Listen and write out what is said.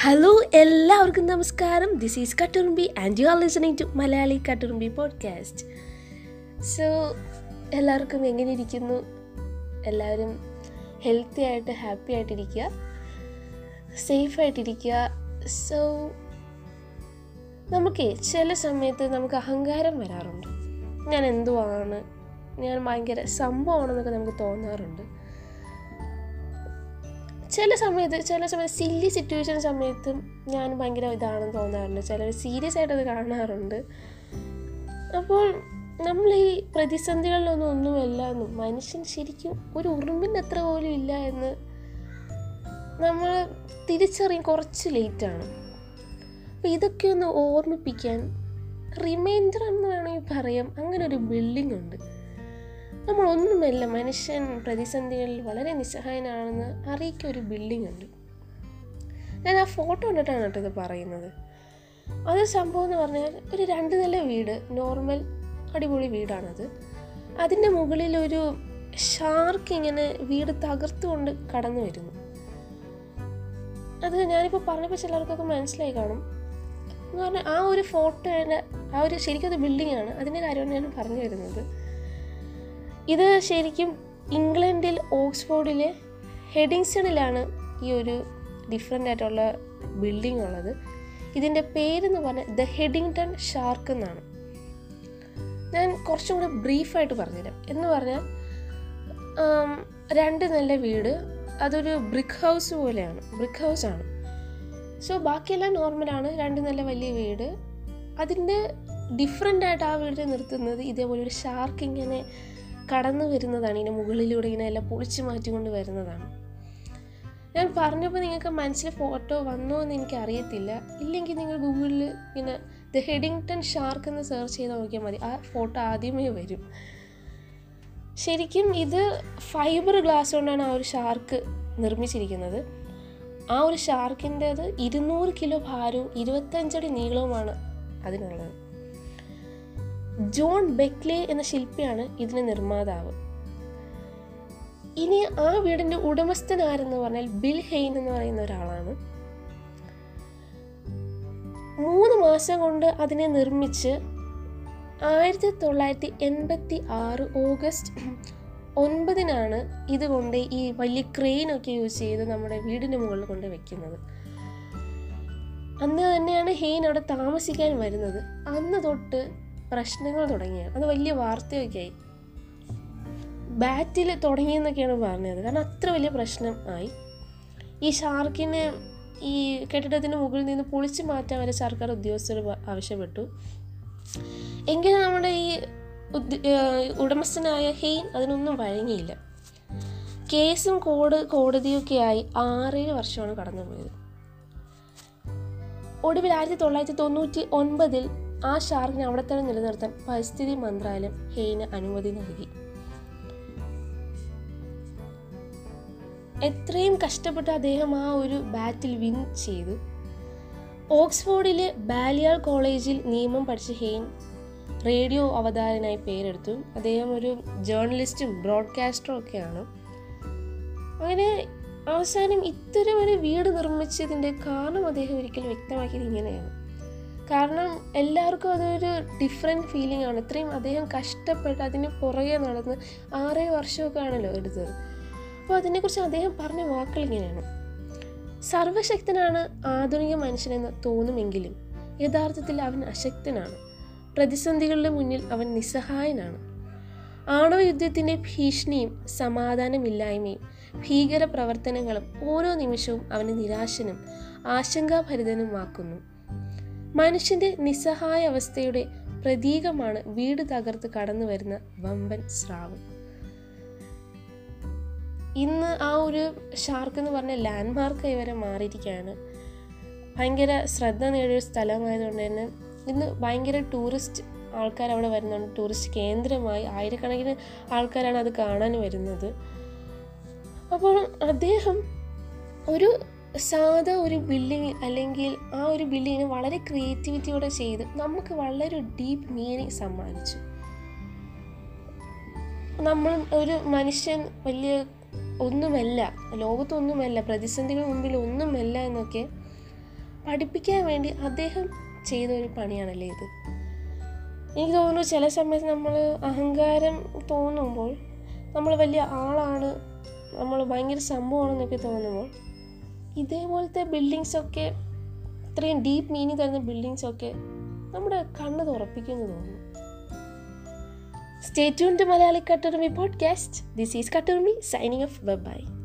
Hello എല്ലാവർക്കും നമസ്കാരം. This is Katturumbi and you are listening to Malayali Katturumbi podcast so എല്ലാവർക്കും എങ്ങനെ ഇരിക്കുന്നു? എല്ലാവരും ഹെൽത്തി ആയിട്ട് ഹാപ്പി ആയിട്ടിരിക്കുക സേഫ് ആയിട്ടിരിക്കുക സോ നമുക്ക് ചില സമയത്ത് നമുക്ക് അഹങ്കാരം വരാറുണ്ട്. ഞാൻ എന്തുവാണ്? ഞാൻ ഭയങ്കര സംഭവമാണെന്നൊക്കെ നമുക്ക് തോന്നാറുണ്ട്. ചില സമയത്ത് ചില സമയത്ത് സില്ലി സിറ്റുവേഷൻ സമയത്തും ഞാൻ ഭയങ്കര ഇതാണെന്ന് തോന്നാറുണ്ട്. ചിലർ സീരിയസ് ആയിട്ടത് കാണാറുണ്ട്. അപ്പോൾ നമ്മൾ ഈ പ്രതിസന്ധികളിലൊന്നും ഒന്നുമല്ല എന്നും മനുഷ്യൻ ശരിക്കും ഒരു ഉറുമ്പിന്റെ അത്ര പോലും ഇല്ല എന്ന് നമ്മൾ തിരിച്ചറിയും കുറച്ച് ലേറ്റാണ് അപ്പോൾ ഇതൊക്കെ ഒന്ന് ഓർമ്മിപ്പിക്കാൻ റിമൈൻഡർ എന്ന് വേണമെങ്കിൽ പറയാം. അങ്ങനെ ഒരു ബിൽഡിംഗ് ഉണ്ട്. നമ്മളൊന്നുമല്ല മനുഷ്യൻ പ്രതിസന്ധികളിൽ വളരെ നിസ്സഹായനാണെന്ന് അറിയിക്കുക ഒരു ബിൽഡിംഗ് ഉണ്ട്. ഞാൻ ആ ഫോട്ടോ കണ്ടിട്ടാണ് കേട്ടോ ഇത് പറയുന്നത്. അത് സംഭവം എന്ന് പറഞ്ഞാൽ ഒരു രണ്ട് നില വീട് നോർമൽ അടിപൊളി വീടാണത്. അതിന്റെ മുകളിൽ ഒരു ഷാർക്ക് ഇങ്ങനെ വീട് തകർത്തുകൊണ്ട് കടന്നു വരുന്നു. അത് ഞാനിപ്പോൾ പറഞ്ഞപ്പോൾ ചിലർക്കൊക്കെ മനസ്സിലായി കാണും. എന്ന് പറഞ്ഞാൽ ആ ഒരു ഫോട്ടോയുടെ ആ ഒരു ശരിക്കും അത് ബിൽഡിംഗ് ആണ്. അതിന്റെ കാര്യമാണ് ഞാൻ പറഞ്ഞു വരുന്നത്. ഇത് ശരിക്കും ഇംഗ്ലണ്ടിൽ ഓക്സ്ഫോർഡിലെ ഹെഡിങ്സണിലാണ് ഈ ഒരു ഡിഫറെന്റ് ആയിട്ടുള്ള ബിൽഡിംഗ് ഉള്ളത്. ഇതിന്റെ പേരെന്ന് പറഞ്ഞാൽ ദ ഹെഡിങ്ടൺ ഷാർക്ക് എന്നാണ്. ഞാൻ കുറച്ചും കൂടെ ബ്രീഫായിട്ട് പറഞ്ഞുതരാം. എന്ന് പറഞ്ഞാൽ രണ്ട് നല്ല വീട് അതൊരു ബ്രിക്ക് ഹൗസ് പോലെയാണ്. ബ്രിക്ക് ഹൗസ് ആണ്. സോ ബാക്കിയെല്ലാം നോർമലാണ് രണ്ട് നല്ല വലിയ വീട്. അതിന്റെ ഡിഫറെന്റ് ആയിട്ട് ആ വീടിനെ നിർത്തുന്നത് ഇതേപോലെ ഒരു ഷാർക്ക് ഇങ്ങനെ കടന്നു വരുന്നതാണ് ഇതിന്റെ മുകളിലൂടെ ഇങ്ങനെ എല്ലാം പൊളിച്ചു മാറ്റിക്കൊണ്ട് വരുന്നതാണ്. ഞാൻ പറഞ്ഞപ്പോൾ നിങ്ങൾക്ക് മനസ്സിൽ ഫോട്ടോ വന്നോ എന്ന് എനിക്ക് അറിയത്തില്ല ഇല്ലെങ്കിൽ നിങ്ങൾ ഗൂഗിളിൽ ഇങ്ങനെ ദ ഹെഡിങ്ടൺ ഷാർക്ക് എന്ന് സെർച്ച് ചെയ്ത് നോക്കിയാൽ മതി. ആ ഫോട്ടോ ആദ്യമേ വരും. ശരിക്കും ഇത് ഫൈബർ ഗ്ലാസ് കൊണ്ടാണ് ആ ഒരു ഷാർക്ക് നിർമ്മിച്ചിരിക്കുന്നത്. ആ ഒരു ഷാർക്കിന്റെത് ഇരുന്നൂറ് കിലോ ഭാരവും ഇരുപത്തഞ്ചടി നീളവുമാണ് അതിനുള്ളത്. ജോൺ ബെക്ലെ എന്ന ശില്പിയാണ് ഇതിന് നിർമ്മാതാവ്. ഇനി ആ വീടിന്റെ ഉടമസ്ഥൻ ആരെന്ന് പറഞ്ഞാൽ ബിൽ ഹെയ്ൻ എന്ന് പറയുന്ന ഒരാളാണ്. മൂന്ന് മാസം കൊണ്ട് അതിനെ നിർമ്മിച്ച് ആയിരത്തി തൊള്ളായിരത്തി എൺപത്തി ആറ് ഓഗസ്റ്റ് ഒൻപതിനാണ് ഇതുകൊണ്ട് ഈ വലിയ ക്രെയിനൊക്കെ യൂസ് ചെയ്ത് നമ്മുടെ വീടിന്റെ മുകളിൽ കൊണ്ട് വെക്കുന്നത്. അന്ന് തന്നെയാണ് ഹെയ്ൻ അവിടെ താമസിക്കാൻ വരുന്നത്. അന്ന് തൊട്ട് പ്രശ്നങ്ങൾ തുടങ്ങിയാണ് അത് വലിയ വാർത്തയൊക്കെ ആയി ബാറ്റിൽ തുടങ്ങിയെന്നൊക്കെയാണ് പറഞ്ഞത്. കാരണം അത്ര വലിയ പ്രശ്നം ആയി. ഈ ഷാർക്കിനെ ഈ കെട്ടിടത്തിന് മുകളിൽ നിന്ന് പൊളിച്ചു മാറ്റാൻ വരെ സർക്കാർ ഉദ്യോഗസ്ഥർ ആവശ്യപ്പെട്ടു. എങ്കിലും നമ്മുടെ ഈ ഉടമസ്ഥനായ ഹെയ്ൻ അതിനൊന്നും വഴങ്ങിയില്ല. കേസും കോട് കോടതിയൊക്കെ ആയി ആറേഴ് വർഷമാണ് കടന്നുപോയത്. ഒടുവിൽ ആയിരത്തി തൊള്ളായിരത്തി തൊണ്ണൂറ്റി ഒൻപതിൽ ആ ഷാർക്കിനെ അവിടെ തന്നെ നിലനിർത്താൻ പരിസ്ഥിതി മന്ത്രാലയം ഹെയിന് അനുമതി നൽകി. എത്രയും കഷ്ടപ്പെട്ട് അദ്ദേഹം ആ ഒരു ബാറ്റിൽ വിൻ ചെയ്തു. ഓക്സ്ഫോർഡിലെ ബാലിയാൾ കോളേജിൽ നിയമം പഠിച്ച ഹെയിൻ റേഡിയോ അവതാരനായി പേരെടുത്തു. അദ്ദേഹം ഒരു ജേർണലിസ്റ്റും ബ്രോഡ്കാസ്റ്ററും ഒക്കെയാണ്. അങ്ങനെ അവസാനം ഇത്തരം ഒരു വീട് നിർമ്മിച്ചതിന്റെ കാരണം അദ്ദേഹം ഒരിക്കലും വ്യക്തമാക്കിയത് ഇങ്ങനെയാണ്. കാരണം എല്ലാവർക്കും അതൊരു ഡിഫറെന്റ് ഫീലിംഗ് ആണ്. ഇത്രയും അദ്ദേഹം കഷ്ടപ്പെട്ട് അതിന് പുറകെ നടന്ന് ആറേ വർഷമൊക്കെ ആണല്ലോ എടുത്തത് അപ്പോൾ അതിനെക്കുറിച്ച് അദ്ദേഹം പറഞ്ഞ വാക്കുകൾ ഇങ്ങനെയാണ്. സർവശക്തനാണ് ആധുനിക മനുഷ്യനെന്ന് തോന്നുമെങ്കിലും യഥാർത്ഥത്തിൽ അവൻ അശക്തനാണ്. പ്രതിസന്ധികളുടെ മുന്നിൽ അവൻ നിസ്സഹായനാണ്. ആണവ യുദ്ധത്തിന്റെ ഭീഷണിയും സമാധാനമില്ലായ്മയും ഭീകര പ്രവർത്തനങ്ങളും ഓരോ നിമിഷവും അവനെ നിരാശനും ആശങ്കാഭരിതനുമാക്കുന്നു. മനുഷ്യന്റെ നിസ്സഹായ അവസ്ഥയുടെ പ്രതീകമാണ് വീട് തകർത്ത് കടന്നു വരുന്ന വമ്പൻ സ്രാവ്. ഇന്ന് ആ ഒരു ഷാർക്ക് എന്ന് പറഞ്ഞ ലാൻഡ്മാർക്കായി വരെ മാറിയിരിക്കുകയാണ്. ഭയങ്കര ശ്രദ്ധ നേടിയൊരു സ്ഥലമായതുകൊണ്ട് തന്നെ ഇന്ന് ഭയങ്കര ടൂറിസ്റ്റ് ആൾക്കാർ അവിടെ വരുന്നുണ്ട്. ടൂറിസ്റ്റ് കേന്ദ്രമായി ആയിരക്കണക്കിന് ആൾക്കാരാണ് അത് കാണാൻ വരുന്നത്. അപ്പോൾ അദ്ദേഹം ഒരു സാധാ ഒരു ബിൽഡിങ് അല്ലെങ്കിൽ ആ ഒരു ബിൽഡിങ്ങിന് വളരെ ക്രിയേറ്റിവിറ്റിയോടെ ചെയ്ത് നമുക്ക് വളരെ ഡീപ്പ് മീനിങ് സമ്മാനിച്ചു. നമ്മൾ ഒരു മനുഷ്യൻ വലിയ ഒന്നുമല്ല ലോകത്തൊന്നുമല്ല പ്രതിസന്ധികൾ മുമ്പിൽ ഒന്നുമല്ല എന്നൊക്കെ പഠിപ്പിക്കാൻ വേണ്ടി അദ്ദേഹം ചെയ്ത ഒരു പണിയാണല്ലേ ഇത്. എനിക്ക് തോന്നുന്നു ചില സമയത്ത് നമ്മൾ അഹങ്കാരം തോന്നുമ്പോൾ നമ്മൾ വലിയ ആളാണ് നമ്മൾ ഭയങ്കര സംഭവമാണെന്നൊക്കെ തോന്നുമ്പോൾ ഇതേപോലത്തെ ബിൽഡിങ്സൊക്കെ ഇത്രയും ഡീപ്പ് മീനിങ് തരുന്ന ബിൽഡിങ്സൊക്കെ നമ്മുടെ കണ്ണ് തുറപ്പിക്കുന്നു തോന്നുന്നു. State Malayali Katturumbi podcast this is Katturumbi signing off bye